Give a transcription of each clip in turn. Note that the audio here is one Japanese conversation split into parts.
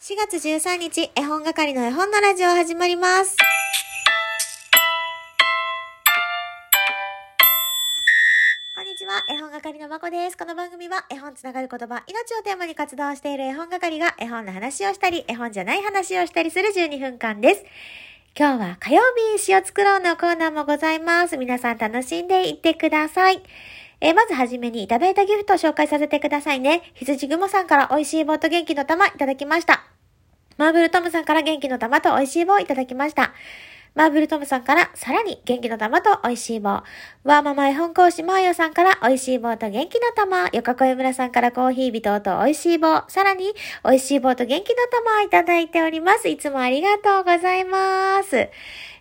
4月13日、絵本係の絵本のラジオ始まります。こんにちは、絵本係のまこです。この番組は絵本つながる言葉、命をテーマに活動している絵本係が絵本の話をしたり、絵本じゃない話をしたりする12分間です。今日は火曜日詩を作ろうのコーナーもございます。皆さん楽しんでいってください。えーまずはじめにいただいたギフトを紹介させてくださいね。羊雲さんから美味しい棒と元気の玉いただきました。マーブルトムさんから元気の玉と美味しい棒いただきました。マーブルトムさんからさらに元気の玉と美味しい棒。ワーママ絵本講師マーヨさんから美味しい棒と元気の玉。よかこえ村さんからコーヒー微糖と美味しい棒。さらに美味しい棒と元気の玉をいただいております。いつもありがとうございます。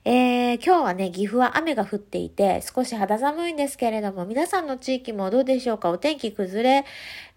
えー、今日はね、岐阜は雨が降っていて、少し肌寒いんですけれども、皆さんの地域もどうでしょうか？お天気崩れ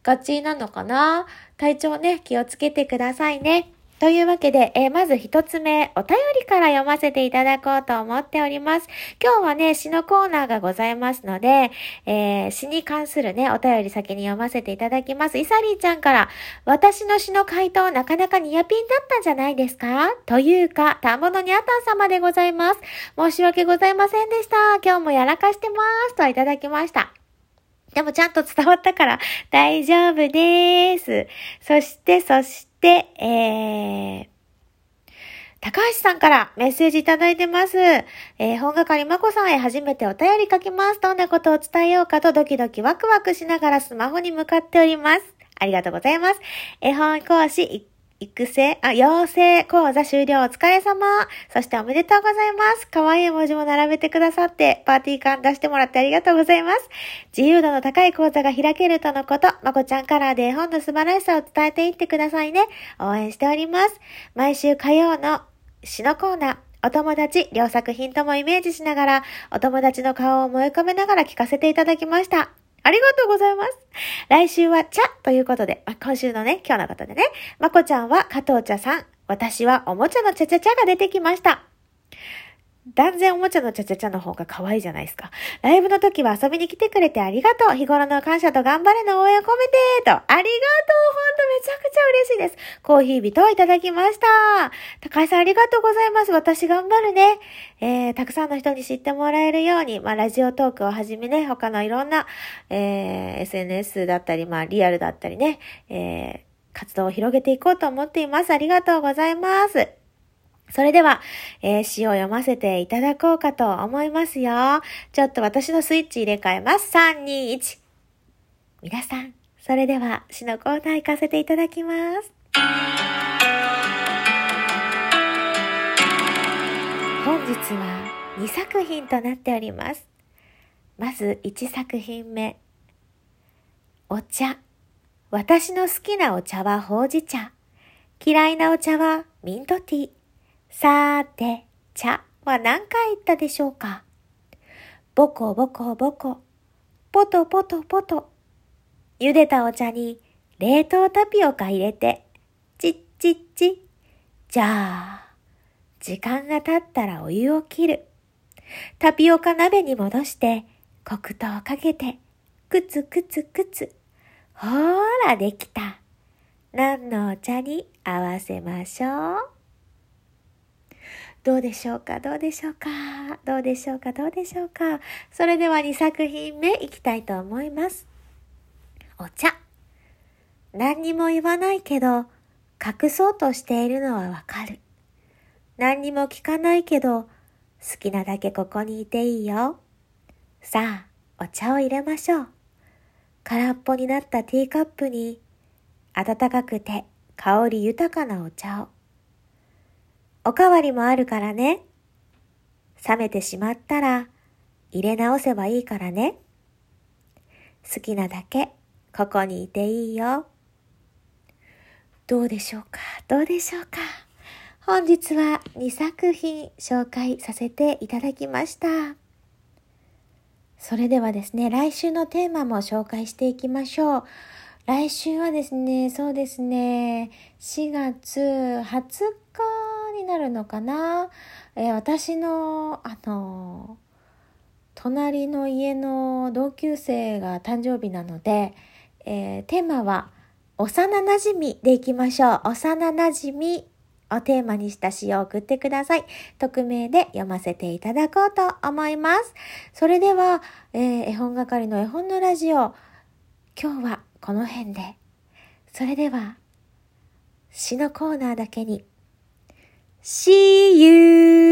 がちなのかな？体調ね、気をつけてくださいね。というわけで、えーまず一つ目、お便りから読ませていただこうと思っております。今日はね、詩のコーナーがございますので、えー詩に関するね、お便り先に読ませていただきます。イサリーちゃんから、私の詩の回答なかなかニアピンだったんじゃないですか？というか、田んぼのにゃたん様でございます。申し訳ございませんでした。今日もやらかしてます。といただきました。でもちゃんと伝わったから大丈夫です。そして、そして、でえー、高橋さんからメッセージいただいてます。えー、本係まこさんへ初めてお便り書きます。どんなことを伝えようかとドキドキワクワクしながらスマホに向かっております。ありがとうございます。絵本講師、育成、あ、養成講座終了お疲れ様。そしておめでとうございます。可愛い文字も並べてくださって、パーティー感出してもらってありがとうございます。自由度の高い講座が開けるとのこと、まこちゃんカラーで絵本の素晴らしさを伝えていってくださいね。応援しております。毎週火曜の詩のコーナー、お友達、両作品ともイメージしながら、お友達の顔を思い浮かべながら聞かせていただきました。ありがとうございます。来週は茶ということで、まあ今週のね、今日のことでね、まこちゃんは加藤茶さん、私はおもちゃのちゃちゃちゃが出てきました。断然おもちゃのちゃちゃちゃの方が可愛いじゃないですか。ライブの時は遊びに来てくれてありがとう。日頃の感謝と頑張れの応援を込めてと。ありがとう。ほんとめちゃくちゃ嬉しいです。コーヒー人をいただきました。高橋さんありがとうございます。私頑張るね。えー、たくさんの人に知ってもらえるように、まあ、ラジオトークをはじめね、他のいろんな、えー、SNS だったり、まあ、リアルだったりね、えー、活動を広げていこうと思っています。ありがとうございます。それでは、えー詩を読ませていただこうかと思いますよ。ちょっと私のスイッチ入れ替えます。3、2、1。皆さん、それでは詩のコーナー行かせていただきます。本日は2作品となっております。まず1作品目。お茶。私の好きなお茶はほうじ茶。嫌いなお茶はミントティー。さーて、茶は何回言ったでしょうか？ぼこぼこぼこ、ポトポトポト。茹でたお茶に冷凍タピオカ入れて、チッチッチ。じゃあ、時間が経ったらお湯を切る。タピオカ鍋に戻して、黒糖をかけて、くつくつくつ。ほーら、できた。何のお茶に合わせましょう？どうでしょうか？どうでしょうか？どうでしょうか？どうでしょうか？それでは2作品目いきたいと思います。お茶。何にも言わないけど、隠そうとしているのはわかる。何にも聞かないけど、好きなだけここにいていいよ。さあ、お茶を入れましょう。空っぽになったティーカップに、暖かくて香り豊かなお茶を。おかわりもあるからね。冷めてしまったら入れ直せばいいからね。好きなだけここにいていいよ。どうでしょうか？どうでしょうか？本日は2作品紹介させていただきました。それではですね、来週のテーマも紹介していきましょう。来週はですね、そうですね、4月20日になるのかな、えー私の、あの、隣の家の同級生が誕生日なので、えーテーマは幼馴染でいきましょう。幼馴染をテーマにした詩を送ってください。匿名で読ませていただこうと思います。それでは、えー、絵本係の絵本のラジオ、今日はこの辺で。それでは、詩のコーナーだけに、See you!